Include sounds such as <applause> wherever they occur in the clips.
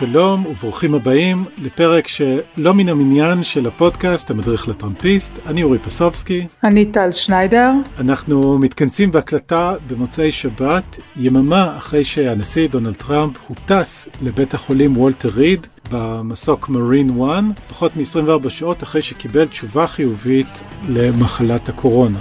שלום וברוכים הבאים לפרק שלא מן המניין של הפודקאסט המדריך לטראמפיסט. אני אורי פסובסקי. אני טל שניידר. אנחנו מתכנסים בהקלטה במוצאי שבת, יממה אחרי שהנשיא דונלד טראמפ הוטס לבית החולים וולטר ריד במסוק מרין 1, פחות מ-24 שעות אחרי שקיבל תשובה חיובית למחלת הקורונה.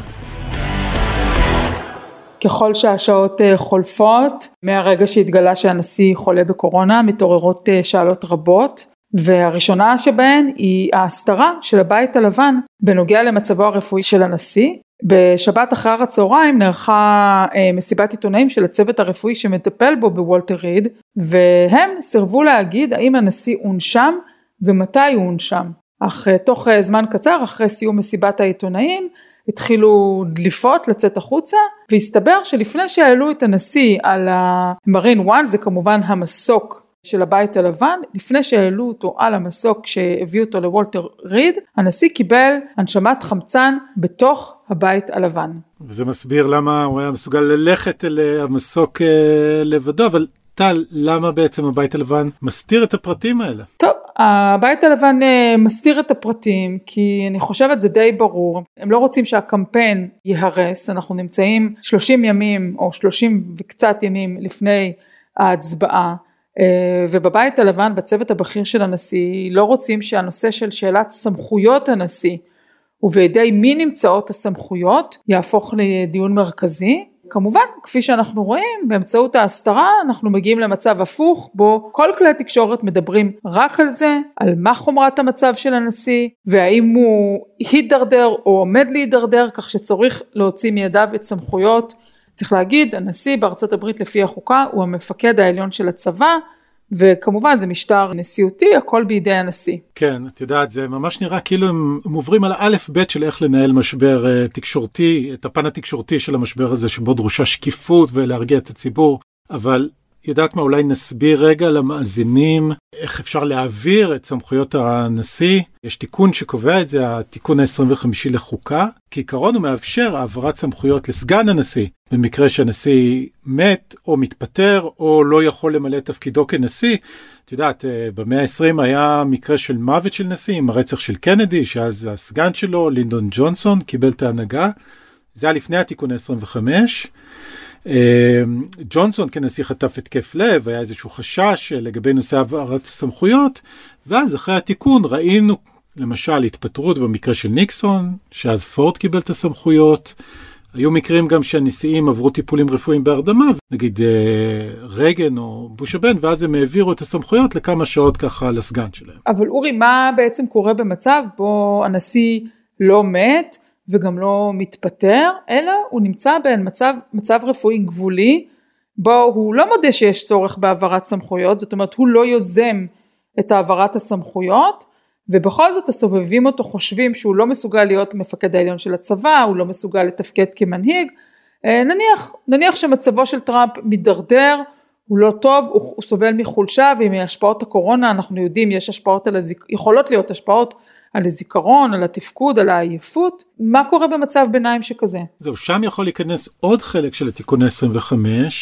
ככל שהשעות אה, חולפות, מהרגע שהתגלה שהנשיא חולה בקורונה, מתעוררות אה, שאלות רבות, והראשונה שבהן היא ההסתרה של הבית הלבן בנוגע למצבו הרפואי של הנשיא. בשבת אחר הצהריים נערכה אה, מסיבת עיתונאים של הצוות הרפואי שמטפל בו בוולטר ריד, והם סירבו להגיד האם הנשיא הונשם ומתי הוא הונשם. אך תוך זמן קצר אחרי סיום מסיבת העיתונאים התחילו דליפות לצאת החוצה והסתבר שלפני שהעלו את הנשיא על המרין 1 זה כמובן המסוק של הבית הלבן, לפני שהעלו אותו על המסוק שהביאו אותו לוולטר ריד, הנשיא קיבל הנשמת חמצן בתוך הבית הלבן. וזה מסביר למה הוא היה מסוגל ללכת אל המסוק אה, לבדו, אבל טל, למה בעצם הבית הלבן מסתיר את הפרטים האלה? טוב, הבית הלבן אה, מסתיר את הפרטים כי אני חושבת זה די ברור. הם לא רוצים שהקמפיין ייהרס, אנחנו נמצאים 30 ימים או 30 וקצת ימים לפני ההצבעה. אה, ובבית הלבן, בצוות הבכיר של הנשיא, לא רוצים שהנושא של שאלת סמכויות הנשיא ובידי מי נמצאות הסמכויות יהפוך לדיון מרכזי כמובן, כפי שאנחנו רואים, באמצעות ההסתרה אנחנו מגיעים למצב הפוך, בו כל כלי התקשורת מדברים רק על זה, על מה חומרת המצב של הנשיא, והאם הוא הידרדר או עומד להידרדר, כך שצריך להוציא מידיו את סמכויות. צריך להגיד, הנשיא בארצות הברית לפי החוקה הוא המפקד העליון של הצבא, וכמובן זה משטר נשיאותי, הכל בידי הנשיא. כן, את יודעת, זה ממש נראה כאילו הם, הם עוברים על האלף בית של איך לנהל משבר uh, תקשורתי, את הפן התקשורתי של המשבר הזה, שבו דרושה שקיפות ולהרגיע את הציבור, אבל יודעת מה, אולי נסביר רגע למאזינים איך אפשר להעביר את סמכויות הנשיא. יש תיקון שקובע את זה, התיקון ה-25 לחוקה. כעיקרון הוא מאפשר העברת סמכויות לסגן הנשיא, במקרה שהנשיא מת או מתפטר או לא יכול למלא את תפקידו כנשיא. את יודעת, אה, במאה ה-20 היה מקרה של מוות של נשיא עם הרצח של קנדי, שאז הסגן שלו, לינדון ג'ונסון, קיבל את ההנהגה. זה היה לפני התיקון ה-25. אמ, ג'ונסון כנשיא חטף התקף לב, היה איזשהו חשש לגבי נושא העברת הסמכויות, ואז אחרי התיקון ראינו למשל התפטרות במקרה של ניקסון, שאז פורד קיבל את הסמכויות. היו מקרים גם שהנשיאים עברו טיפולים רפואיים בהרדמה, נגיד אה, רייגן או בוש הבן, ואז הם העבירו את הסמכויות לכמה שעות ככה לסגן שלהם. אבל אורי, מה בעצם קורה במצב בו הנשיא לא מת, וגם לא מתפטר, אלא הוא נמצא במצב מצב רפואי גבולי, בו הוא לא מודה שיש צורך בהעברת סמכויות, זאת אומרת הוא לא יוזם את העברת הסמכויות, ובכל זאת הסובבים אותו חושבים שהוא לא מסוגל להיות מפקד העליון של הצבא, הוא לא מסוגל לתפקד כמנהיג, אה, נניח, נניח שמצבו של טראמפ מידרדר, הוא לא טוב, הוא, הוא סובל מחולשה ומהשפעות הקורונה, אנחנו יודעים יש השפעות על הזיק, יכולות להיות השפעות על הזיכרון, על התפקוד, על העייפות, מה קורה במצב ביניים שכזה? זהו, שם יכול להיכנס עוד חלק של התיקון ה-25,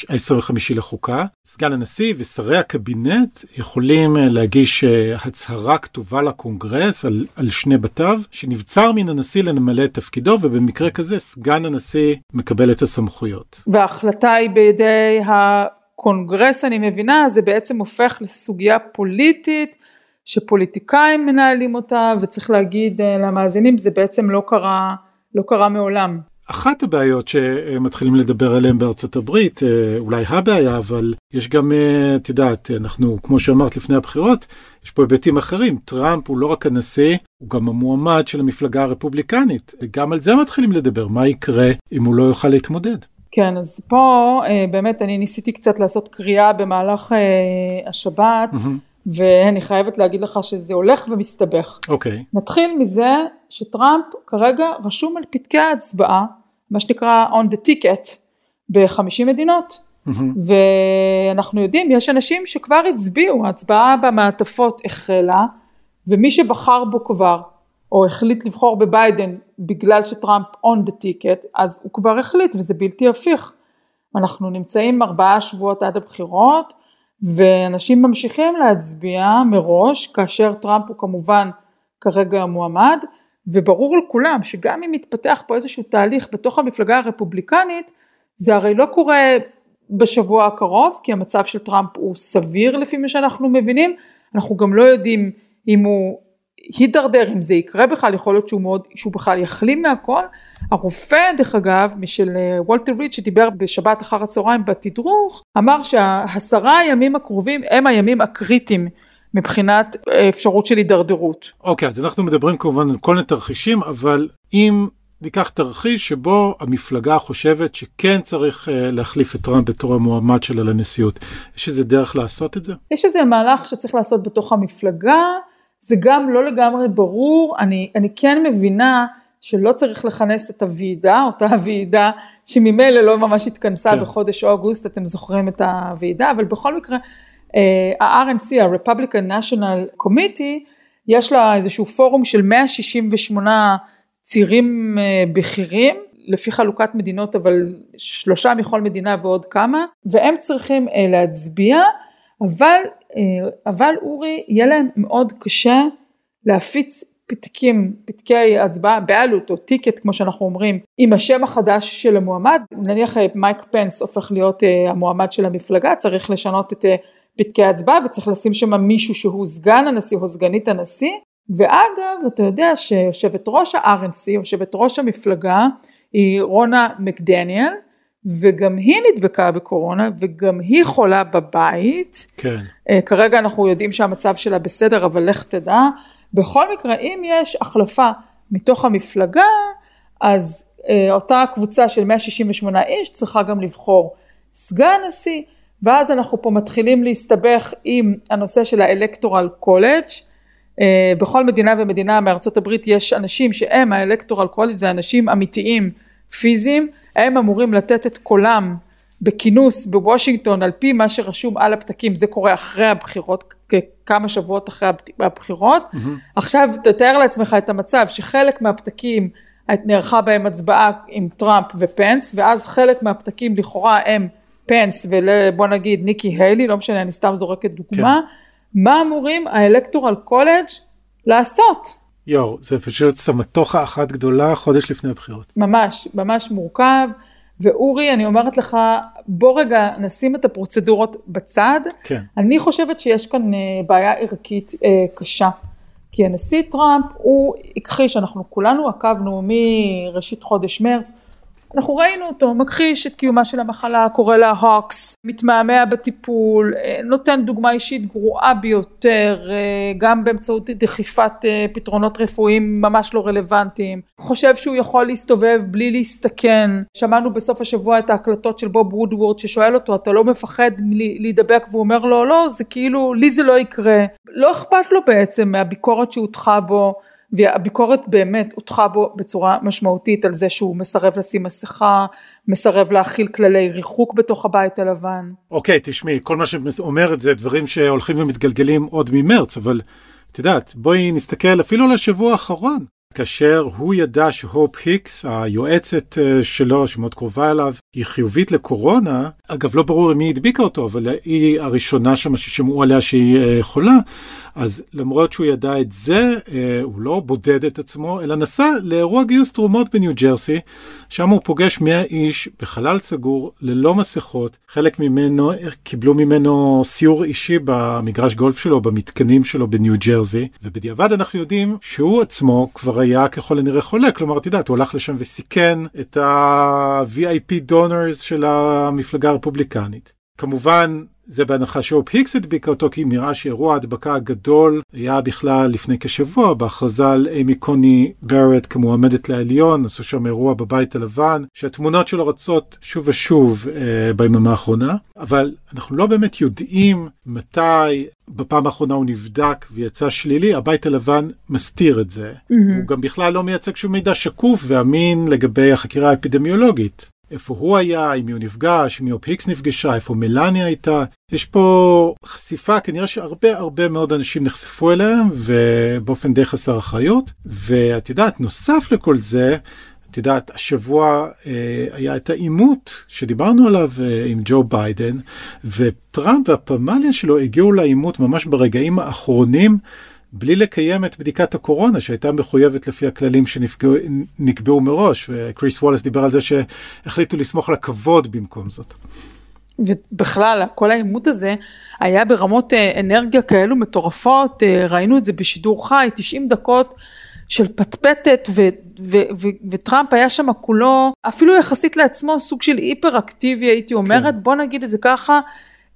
ה-25 לחוקה. סגן הנשיא ושרי הקבינט יכולים אה, להגיש אה, הצהרה כתובה לקונגרס על, על שני בתיו, שנבצר מן הנשיא למלא את תפקידו, ובמקרה כזה סגן הנשיא מקבל את הסמכויות. וההחלטה היא בידי הקונגרס, אני מבינה, זה בעצם הופך לסוגיה פוליטית. שפוליטיקאים מנהלים אותה וצריך להגיד אה, למאזינים זה בעצם לא קרה, לא קרה מעולם. אחת הבעיות שמתחילים לדבר עליהן בארצות הברית, אה, אולי הבעיה, אבל יש גם, אה, את יודעת, אנחנו, כמו שאמרת לפני הבחירות, יש פה היבטים אחרים. טראמפ הוא לא רק הנשיא, הוא גם המועמד של המפלגה הרפובליקנית. וגם על זה מתחילים לדבר, מה יקרה אם הוא לא יוכל להתמודד. כן, אז פה באמת אני ניסיתי קצת לעשות קריאה במהלך השבת. Mm-hmm. ואני חייבת להגיד לך שזה הולך ומסתבך. אוקיי. Okay. נתחיל מזה שטראמפ כרגע רשום על פתקי ההצבעה, מה שנקרא on the ticket, ב-50 מדינות. Mm-hmm. ואנחנו יודעים, יש אנשים שכבר הצביעו, ההצבעה במעטפות החלה, ומי שבחר בו כבר, או החליט לבחור בביידן בגלל שטראמפ on the ticket, אז הוא כבר החליט וזה בלתי הפיך. אנחנו נמצאים ארבעה שבועות עד הבחירות, ואנשים ממשיכים להצביע מראש, כאשר טראמפ הוא כמובן כרגע המועמד, וברור לכולם שגם אם יתפתח פה איזשהו תהליך בתוך המפלגה הרפובליקנית, זה הרי לא קורה בשבוע הקרוב, כי המצב של טראמפ הוא סביר לפי מה שאנחנו מבינים, אנחנו גם לא יודעים אם הוא הידרדר, אם זה יקרה בכלל, יכול להיות שהוא מאוד, שהוא בכלל יחלים מהכל. הרופא, דרך אגב, משל אה, וולטר ריד, שדיבר בשבת אחר הצהריים בתדרוך, אמר שהעשרה הימים הקרובים הם הימים הקריטיים. מבחינת אה, אפשרות של הידרדרות. אוקיי, okay, אז אנחנו מדברים כמובן על כל מיני תרחישים, אבל אם ניקח תרחיש שבו המפלגה חושבת שכן צריך uh, להחליף את טראמפ בתור המועמד שלה לנשיאות. יש איזה דרך לעשות את זה? יש איזה מהלך שצריך לעשות בתוך המפלגה, זה גם לא לגמרי ברור, אני, אני כן מבינה שלא צריך לכנס את הוועידה, אותה הוועידה שממילא לא ממש התכנסה כן. בחודש אוגוסט, אתם זוכרים את הוועידה, אבל בכל מקרה, uh, ה-RNC, ה-Republican National Committee, יש לה איזשהו פורום של 168 צירים אה, בכירים, לפי חלוקת מדינות אבל שלושה מכל מדינה ועוד כמה, והם צריכים אה, להצביע, אבל, אה, אבל אורי, יהיה להם מאוד קשה להפיץ פתקים, פתקי הצבעה בעלות או טיקט כמו שאנחנו אומרים עם השם החדש של המועמד, נניח מייק פנס הופך להיות המועמד של המפלגה, צריך לשנות את פתקי ההצבעה וצריך לשים שם מישהו שהוא סגן הנשיא או סגנית הנשיא. ואגב, אתה יודע שיושבת ראש ה-RNC, יושבת ראש המפלגה, היא רונה מקדניאל, וגם היא נדבקה בקורונה, וגם היא חולה בבית. כן. Uh, כרגע אנחנו יודעים שהמצב שלה בסדר, אבל לך תדע. בכל מקרה, אם יש החלפה מתוך המפלגה, אז uh, אותה קבוצה של 168 איש צריכה גם לבחור סגן נשיא, ואז אנחנו פה מתחילים להסתבך עם הנושא של האלקטורל קולג'. אה, בכל מדינה ומדינה מארצות הברית יש אנשים שהם האלקטורל קולג' זה אנשים אמיתיים פיזיים הם אמורים לתת את קולם בכינוס בוושינגטון על פי מה שרשום על הפתקים זה קורה אחרי הבחירות כמה שבועות אחרי הבחירות mm-hmm. עכשיו תתאר לעצמך את המצב שחלק מהפתקים נערכה בהם הצבעה עם טראמפ ופנס ואז חלק מהפתקים לכאורה הם פנס ובוא נגיד ניקי היילי לא משנה אני סתם זורקת דוגמה כן. מה אמורים ה electoral college לעשות? יואו, זה פשוט סמטוחה אחת גדולה חודש לפני הבחירות. ממש, ממש מורכב. ואורי, אני אומרת לך, בוא רגע נשים את הפרוצדורות בצד. כן. אני חושבת שיש כאן אה, בעיה ערכית אה, קשה. כי הנשיא טראמפ הוא הכחיש, אנחנו כולנו עקבנו מראשית חודש מרץ, אנחנו ראינו אותו מכחיש את קיומה של המחלה, קורא לה הוקס, מתמהמה בטיפול, אה, נותן דוגמה אישית גרועה ביותר, אה, גם באמצעות דחיפת אה, פתרונות רפואיים ממש לא רלוונטיים, חושב שהוא יכול להסתובב בלי להסתכן, שמענו בסוף השבוע את ההקלטות של בוב וודוורד ששואל אותו אתה לא מפחד להידבק? והוא אומר לו לא זה כאילו לי זה לא יקרה, לא אכפת לו בעצם מהביקורת שהוטחה בו והביקורת באמת הוטחה בו בצורה משמעותית על זה שהוא מסרב לשים מסכה, מסרב להכיל כללי ריחוק בתוך הבית הלבן. אוקיי, okay, תשמעי, כל מה שאומרת זה דברים שהולכים ומתגלגלים עוד ממרץ, אבל את יודעת, בואי נסתכל אפילו על השבוע האחרון. כאשר הוא ידע שהופ היקס, היועצת אה, שלו, שמאוד קרובה אליו, היא חיובית לקורונה, אגב לא ברור היא הדביקה אותו, אבל היא הראשונה שם ששמעו עליה שהיא אה, חולה, אז למרות שהוא ידע את זה, אה, הוא לא בודד את עצמו, אלא נסע לאירוע גיוס תרומות בניו ג'רסי, שם הוא פוגש 100 איש בחלל סגור, ללא מסכות, חלק ממנו, קיבלו ממנו סיור אישי במגרש גולף שלו, במתקנים שלו בניו ג'רסי, ובדיעבד אנחנו יודעים שהוא עצמו כבר היה ככל הנראה חולה, כלומר, את יודעת, הוא הלך לשם וסיכן את ה-VIP donors של המפלגה הרפובליקנית. כמובן, זה בהנחה שהופ היקס הדביקה אותו, כי נראה שאירוע ההדבקה הגדול היה בכלל לפני כשבוע, בהכרזה על אימי קוני ברט כמועמדת לעליון, עשו שם אירוע בבית הלבן, שהתמונות שלו רצות שוב ושוב אה, ביממה האחרונה, אבל אנחנו לא באמת יודעים מתי בפעם האחרונה הוא נבדק ויצא שלילי, הבית הלבן מסתיר את זה. Mm-hmm. הוא גם בכלל לא מייצג שום מידע שקוף ואמין לגבי החקירה האפידמיולוגית. איפה הוא היה, עם מי הוא נפגש, עם מי הופ היקס נפגשה, איפה מלניה הייתה. יש פה חשיפה, כנראה שהרבה הרבה מאוד אנשים נחשפו אליהם, ובאופן די חסר אחריות. ואת יודעת, נוסף לכל זה, את יודעת, השבוע אה, היה את העימות שדיברנו עליו אה, עם ג'ו ביידן, וטראמפ והפמליה שלו הגיעו לעימות ממש ברגעים האחרונים. בלי לקיים את בדיקת הקורונה שהייתה מחויבת לפי הכללים שנקבעו מראש, וקריס וולס דיבר על זה שהחליטו לסמוך על הכבוד במקום זאת. ובכלל, כל העימות הזה היה ברמות אה, אנרגיה כאלו מטורפות, אה, ראינו את זה בשידור חי, 90 דקות של פטפטת, ו, ו, ו, וטראמפ היה שם כולו, אפילו יחסית לעצמו, סוג של היפר אקטיבי, הייתי אומרת, כן. בוא נגיד את זה ככה,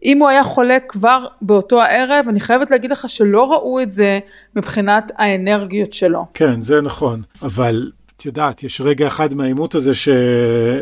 אם הוא היה חולה כבר באותו הערב, אני חייבת להגיד לך שלא ראו את זה מבחינת האנרגיות שלו. כן, זה נכון, אבל את יודעת, יש רגע אחד מהעימות הזה ש...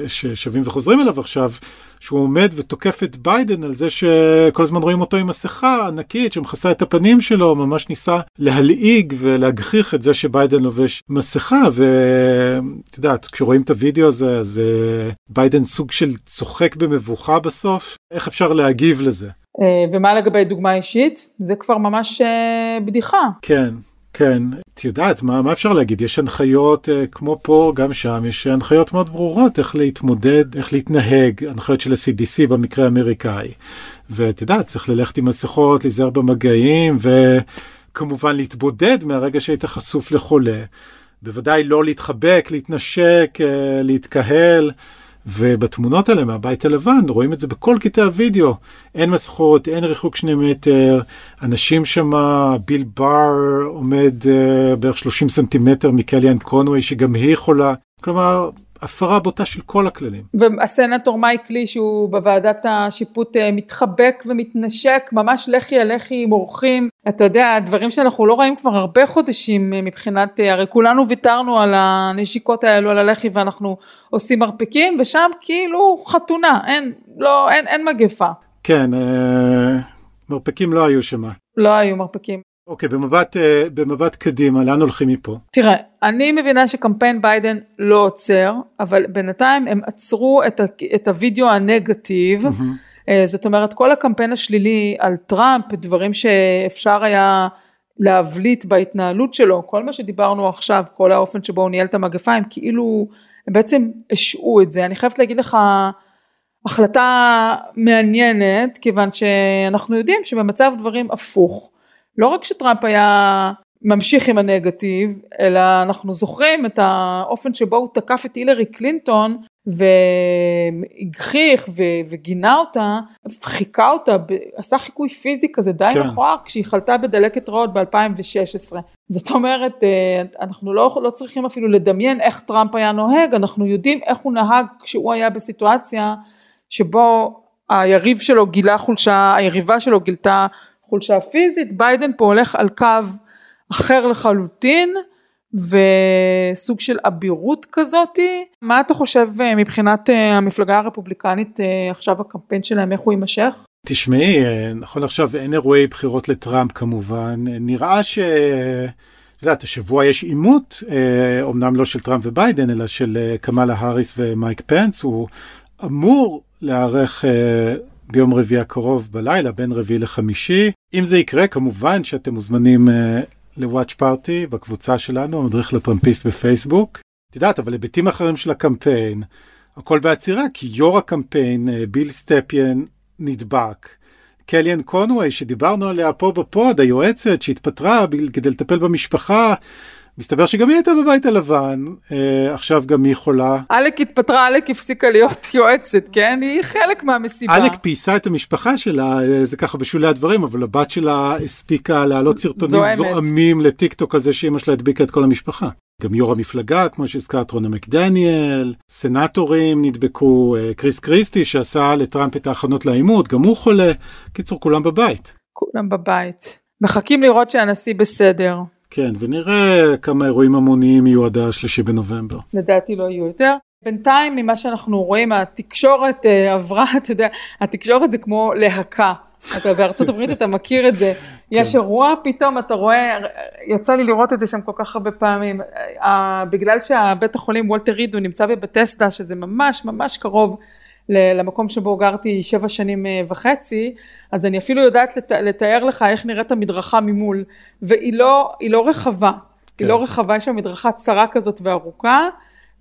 ששבים וחוזרים אליו עכשיו, שהוא עומד ותוקף את ביידן על זה שכל הזמן רואים אותו עם מסכה ענקית שמכסה את הפנים שלו, ממש ניסה להלעיג ולהגחיך את זה שביידן לובש מסכה, ואת יודעת, כשרואים את הוידאו הזה, אז uh, ביידן סוג של צוחק במבוכה בסוף, איך אפשר להגיב לזה? אה, ומה לגבי דוגמה אישית? זה כבר ממש uh, בדיחה. כן, כן, את יודעת, מה, מה אפשר להגיד? יש הנחיות, אה, כמו פה, גם שם, יש הנחיות מאוד ברורות איך להתמודד, איך להתנהג, הנחיות של ה-CDC במקרה האמריקאי. ואת יודעת, צריך ללכת עם מסכות, להיזהר במגעים, וכמובן להתבודד מהרגע שהיית חשוף לחולה. בוודאי לא להתחבק, להתנשק, אה, להתקהל. ובתמונות האלה מהבית הלבן רואים את זה בכל קטעי הוידאו. אין מסכות, אין ריחוק שני מטר, אנשים שם, ביל בר עומד uh, בערך 30 סנטימטר מקליאן קונווי שגם היא חולה. כלומר, הפרה בוטה של כל הכללים. והסנטור מייק לי שהוא בוועדת השיפוט אה, מתחבק ומתנשק, ממש לחי על לחי עם אורחים, אתה יודע, דברים שאנחנו לא רואים כבר הרבה חודשים אה, מבחינת, אה, הרי כולנו ויתרנו על הנשיקות האלו, על הלחי ואנחנו עושים מרפקים, ושם כאילו חתונה, אין, לא, אין, אין מגפה. כן, מרפקים לא היו שם. לא היו מרפקים. אוקיי, במבט, uh, במבט קדימה, לאן הולכים מפה? תראה, אני מבינה שקמפיין ביידן לא עוצר, אבל בינתיים הם עצרו את, ה, את הוידאו הנגטיב, mm-hmm. uh, זאת אומרת כל הקמפיין השלילי על טראמפ, דברים שאפשר היה להבליט בהתנהלות שלו, כל מה שדיברנו עכשיו, כל האופן שבו הוא ניהל את המגפה, הם כאילו, הם בעצם השעו את זה. אני חייבת להגיד לך, החלטה מעניינת, כיוון שאנחנו יודעים שבמצב דברים הפוך, לא רק שטראמפ היה ממשיך עם הנגטיב, אלא אנחנו זוכרים את האופן שבו הוא תקף את הילרי קלינטון והגחיך וגינה אותה, חיכה אותה, עשה חיקוי פיזי כזה די כן. מכוער כשהיא חלתה בדלקת ריאות ב-2016. זאת אומרת, אה, אנחנו לא, לא צריכים אפילו לדמיין איך טראמפ היה נוהג, אנחנו יודעים איך הוא נהג כשהוא היה בסיטואציה שבו היריב שלו גילה חולשה, היריבה שלו גילתה חולשה פיזית, ביידן פה הולך על קו אחר לחלוטין וסוג של אבירות כזאתי. מה אתה חושב אה, מבחינת אה, המפלגה הרפובליקנית אה, עכשיו הקמפיין שלהם, איך הוא יימשך? תשמעי, נכון עכשיו אין אירועי בחירות לטראמפ כמובן, נראה ש... את יודעת, השבוע יש עימות, אומנם לא של טראמפ וביידן, אלא של קמאלה האריס ומייק פנס, הוא אמור להיערך ביום רביעי הקרוב בלילה, בין רביעי לחמישי. אם זה יקרה, כמובן שאתם מוזמנים uh, ל watch party בקבוצה שלנו, המדריך לטראמפיסט בפייסבוק. את יודעת, אבל היבטים אחרים של הקמפיין, הכל בעצירה, כי יו"ר הקמפיין, uh, ביל סטפיאן, נדבק. קליאן קונוויי, שדיברנו עליה פה בפוד, היועצת שהתפטרה כדי לטפל במשפחה, מסתבר שגם היא הייתה בבית הלבן, אה, עכשיו גם היא חולה. עלק התפטרה, עלק הפסיקה להיות יועצת, כן? היא חלק מהמסיבה. עלק פייסה את המשפחה שלה, אה, זה ככה בשולי הדברים, אבל הבת שלה הספיקה להעלות סרטונים זו זועמים לטיק טוק על זה שאימא שלה הדביקה את כל המשפחה. גם יו"ר המפלגה, כמו שהזכרת, רונה מקדניאל, סנטורים נדבקו, אה, קריס קריסטי שעשה לטראמפ את ההכנות לעימות, גם הוא חולה. קיצור, כולם בבית. כולם בבית. מחכים לראות שהנשיא בסדר. כן, ונראה כמה אירועים המוניים יהיו עד השלישי בנובמבר. לדעתי לא יהיו יותר. בינתיים ממה שאנחנו רואים התקשורת uh, עברה, <laughs> אתה יודע, התקשורת זה כמו להקה. אתה בארצות הברית אתה מכיר את זה, <laughs> כן. יש אירוע פתאום אתה רואה, יצא לי לראות את זה שם כל כך הרבה פעמים, uh, בגלל שהבית החולים וולטר ריד הוא נמצא בבטסדה שזה ממש ממש קרוב למקום שבו גרתי שבע שנים אה, וחצי, אז אני אפילו יודעת לת, לתאר לך איך נראית המדרכה ממול, והיא לא, לא רחבה, כן. היא לא רחבה, יש שם מדרכה צרה כזאת וארוכה,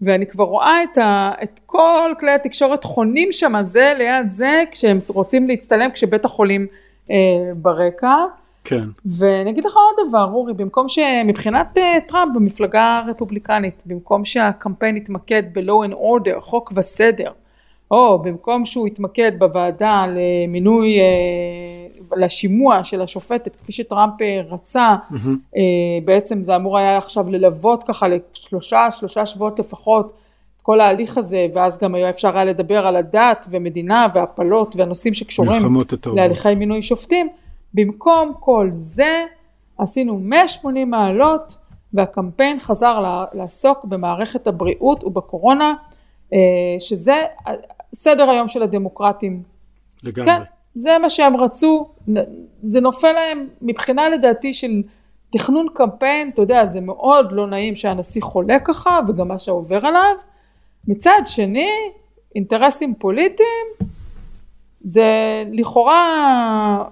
ואני כבר רואה את, ה, את כל כלי התקשורת חונים שם זה ליד זה כשהם רוצים להצטלם כשבית החולים אה, ברקע. כן. ואני אגיד לך עוד דבר, אורי, במקום שמבחינת uh, טראמפ במפלגה הרפובליקנית, במקום שהקמפיין יתמקד ב-law and order, חוק וסדר, או במקום שהוא יתמקד בוועדה למינוי, uh, לשימוע של השופטת, כפי שטראמפ uh, רצה, mm-hmm. uh, בעצם זה אמור היה עכשיו ללוות ככה לשלושה, שלושה שבועות לפחות, את כל ההליך הזה, ואז גם היה אפשר היה לדבר על הדת ומדינה והפלות והנושאים שקשורים להליכי מינוי שופטים. במקום כל זה עשינו 180 מעלות והקמפיין חזר לעסוק במערכת הבריאות ובקורונה אה, שזה סדר היום של הדמוקרטים. לגמרי. כן, זה מה שהם רצו, זה נופל להם מבחינה לדעתי של תכנון קמפיין, אתה יודע, זה מאוד לא נעים שהנשיא חולה ככה וגם מה שעובר עליו. מצד שני, אינטרסים פוליטיים, זה לכאורה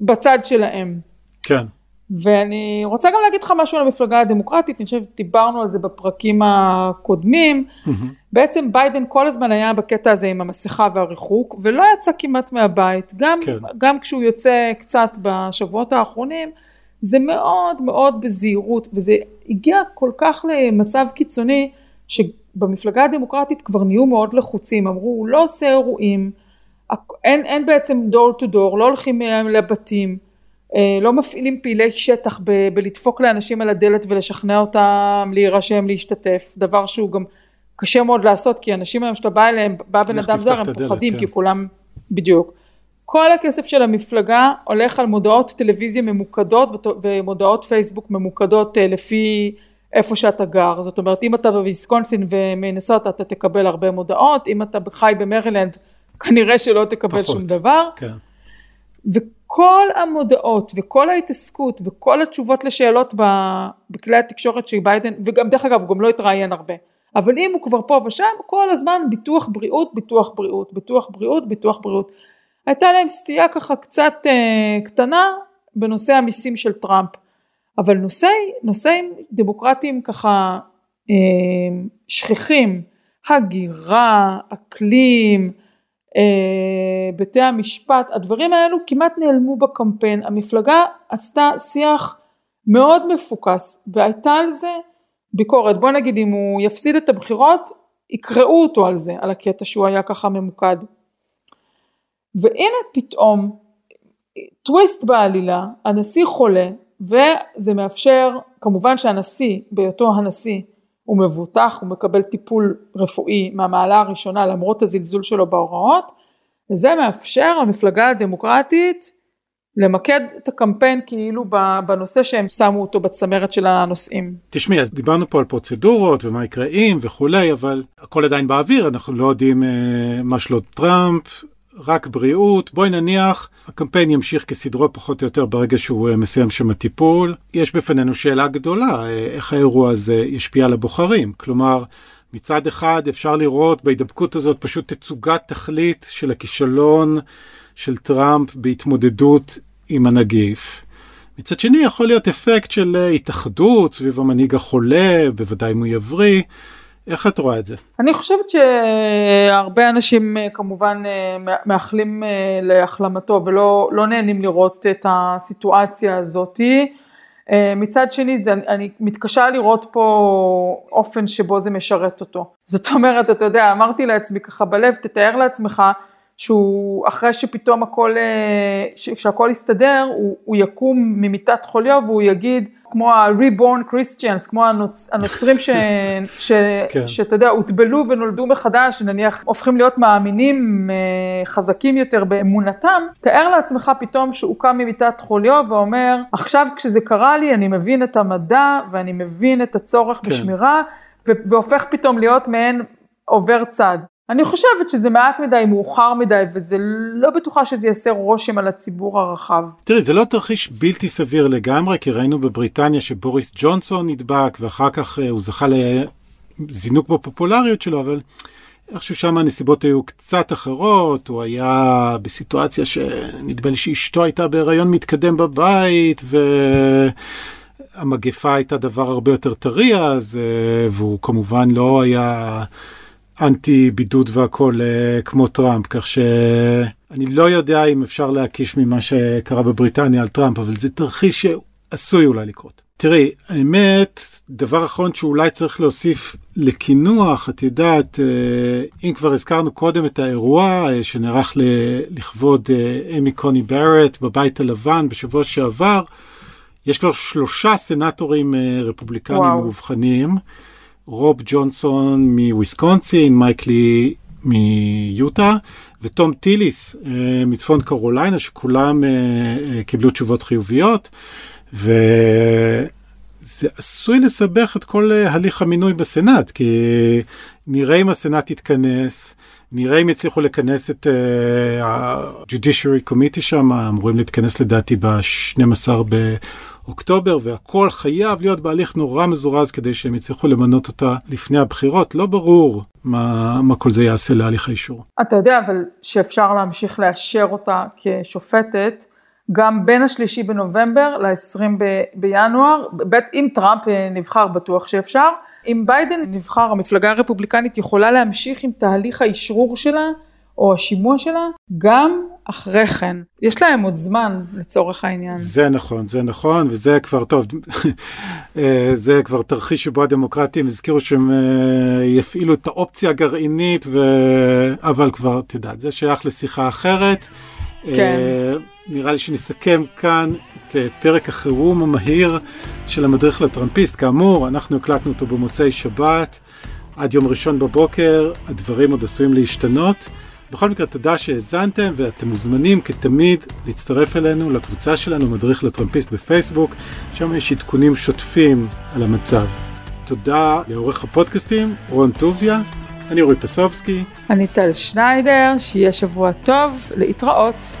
בצד שלהם. כן. ואני רוצה גם להגיד לך משהו על המפלגה הדמוקרטית, אני חושבת דיברנו על זה בפרקים הקודמים, mm-hmm. בעצם ביידן כל הזמן היה בקטע הזה עם המסכה והריחוק, ולא יצא כמעט מהבית, גם, כן. גם כשהוא יוצא קצת בשבועות האחרונים, זה מאוד מאוד בזהירות, וזה הגיע כל כך למצב קיצוני, שבמפלגה הדמוקרטית כבר נהיו מאוד לחוצים, אמרו, הוא לא עושה אירועים, אין, אין בעצם דור טו דור, לא הולכים לבתים, אה, לא מפעילים פעילי שטח ב, בלדפוק לאנשים על הדלת ולשכנע אותם להירשם, להשתתף, דבר שהוא גם קשה מאוד לעשות, כי אנשים היום שאתה בא אליהם, בא בן אדם זר, הם פוחדים, כן. כי כולם, בדיוק. כל הכסף של המפלגה הולך על מודעות טלוויזיה ממוקדות ומודעות פייסבוק ממוקדות אה, לפי איפה שאתה גר, זאת אומרת אם אתה בוויסקונסין ומנסות אתה תקבל הרבה מודעות, אם אתה חי במרילנד כנראה שלא תקבל פחות, שום דבר. כן. וכל המודעות וכל ההתעסקות וכל התשובות לשאלות בכלי התקשורת של ביידן, וגם דרך אגב הוא גם לא התראיין הרבה, אבל אם הוא כבר פה ושם, כל הזמן ביטוח בריאות, ביטוח בריאות, ביטוח בריאות, ביטוח בריאות. הייתה להם סטייה ככה קצת אה, קטנה בנושא המיסים של טראמפ, אבל נושאי, נושאים דמוקרטיים ככה אה, שכיחים, הגירה, אקלים, בתי המשפט, הדברים האלו כמעט נעלמו בקמפיין, המפלגה עשתה שיח מאוד מפוקס והייתה על זה ביקורת, בוא נגיד אם הוא יפסיד את הבחירות יקראו אותו על זה, על הקטע שהוא היה ככה ממוקד. והנה פתאום טוויסט בעלילה, הנשיא חולה וזה מאפשר, כמובן שהנשיא, בהיותו הנשיא, הוא מבוטח, הוא מקבל טיפול רפואי מהמעלה הראשונה למרות הזלזול שלו בהוראות, וזה מאפשר למפלגה הדמוקרטית למקד את הקמפיין כאילו בנושא שהם שמו אותו בצמרת של הנושאים. תשמעי, אז דיברנו פה על פרוצדורות ומה יקרה אם וכולי, אבל הכל עדיין באוויר, אנחנו לא יודעים אה, מה שלו טראמפ, רק בריאות, בואי נניח הקמפיין ימשיך כסדרו פחות או יותר ברגע שהוא אה, מסיים שם הטיפול. יש בפנינו שאלה גדולה, אה, איך האירוע הזה ישפיע על הבוחרים. כלומר, מצד אחד אפשר לראות בהידבקות הזאת פשוט תצוגת תכלית של הכישלון של טראמפ בהתמודדות עם הנגיף. מצד שני יכול להיות אפקט של אה, התאחדות סביב המנהיג החולה, בוודאי אם הוא יבריא. איך את רואה את זה? אני חושבת שהרבה אנשים אה, כמובן אה, מאחלים אה, להחלמתו ולא לא נהנים לראות את הסיטואציה הזאתי. מצד שני זה, אני מתקשה לראות פה אופן שבו זה משרת אותו. זאת אומרת, אתה יודע, אמרתי לעצמי ככה בלב, תתאר לעצמך שהוא אחרי שפתאום הכל, שהכל יסתדר, הוא, הוא יקום ממיטת חוליו והוא יגיד כמו ה-reborn Christians, כמו הנוצ... הנוצרים ש... <laughs> ש... כן. שאתה יודע, הוטבלו ונולדו מחדש, נניח הופכים להיות מאמינים אה, חזקים יותר באמונתם, תאר לעצמך פתאום שהוא קם ממיטת חוליו ואומר, עכשיו כשזה קרה לי אני מבין את המדע ואני מבין את הצורך כן. בשמירה, ו... והופך פתאום להיות מעין עובר צד. אני חושבת שזה מעט מדי, מאוחר מדי, וזה לא בטוחה שזה יעשה רושם על הציבור הרחב. תראי, זה לא תרחיש בלתי סביר לגמרי, כי ראינו בבריטניה שבוריס ג'ונסון נדבק, ואחר כך uh, הוא זכה לזינוק בפופולריות שלו, אבל איכשהו שם הנסיבות היו קצת אחרות, הוא היה בסיטואציה שנדמה לי שאשתו הייתה בהיריון מתקדם בבית, ו... המגפה הייתה דבר הרבה יותר טרי אז, אה, והוא כמובן לא היה אנטי בידוד והכל אה, כמו טראמפ, כך שאני לא יודע אם אפשר להקיש ממה שקרה בבריטניה על טראמפ, אבל זה תרחיש שעשוי אולי לקרות. תראי, האמת, דבר אחרון שאולי צריך להוסיף לקינוח, את יודעת, אה, אם כבר הזכרנו קודם את האירוע שנערך לכבוד אמי קוני ברט בבית הלבן בשבוע שעבר, יש כבר שלושה סנטורים אה, רפובליקנים. מאובחנים, רוב ג'ונסון מוויסקונסין, מייק לי מיוטה, וטום טיליס אה, מצפון קרוליינה, שכולם אה, קיבלו תשובות חיוביות, וזה עשוי לסבך את כל הליך המינוי בסנאט, כי נראה אם הסנאט יתכנס. נראה אם יצליחו לכנס את ה-Judiciary Committee שם, אמורים להתכנס לדעתי ב-12 אוקטובר, והכל חייב להיות בהליך נורא מזורז כדי שהם יצליחו למנות אותה לפני הבחירות. לא ברור מה, מה כל זה יעשה להליך האישור. אתה יודע אבל שאפשר להמשיך לאשר אותה כשופטת. גם בין השלישי בנובמבר ל-20 ב- בינואר, בית, אם טראמפ אה, נבחר בטוח שאפשר, אם ביידן נבחר, המפלגה הרפובליקנית יכולה להמשיך עם תהליך האשרור שלה או השימוע שלה גם אחרי כן. יש להם עוד זמן לצורך העניין. זה נכון, זה נכון, וזה כבר טוב, <laughs> אה, זה כבר תרחיש שבו הדמוקרטים הזכירו שהם אה, יפעילו את האופציה הגרעינית, ו... אבל כבר, את יודעת, זה שייך לשיחה אחרת. כן. אה, נראה לי שנסכם כאן את פרק החירום המהיר של המדריך לטראמפיסט. כאמור, אנחנו הקלטנו אותו במוצאי שבת, עד יום ראשון בבוקר, הדברים עוד עשויים להשתנות. בכל מקרה, תודה שהאזנתם, ואתם מוזמנים כתמיד להצטרף אלינו לקבוצה שלנו, מדריך לטרמפיסט בפייסבוק, שם יש עדכונים שוטפים על המצב. תודה לעורך הפודקאסטים, רון טוביה, אני אורי פסובסקי. אני טל שניידר, שיהיה שבוע טוב, להתראות.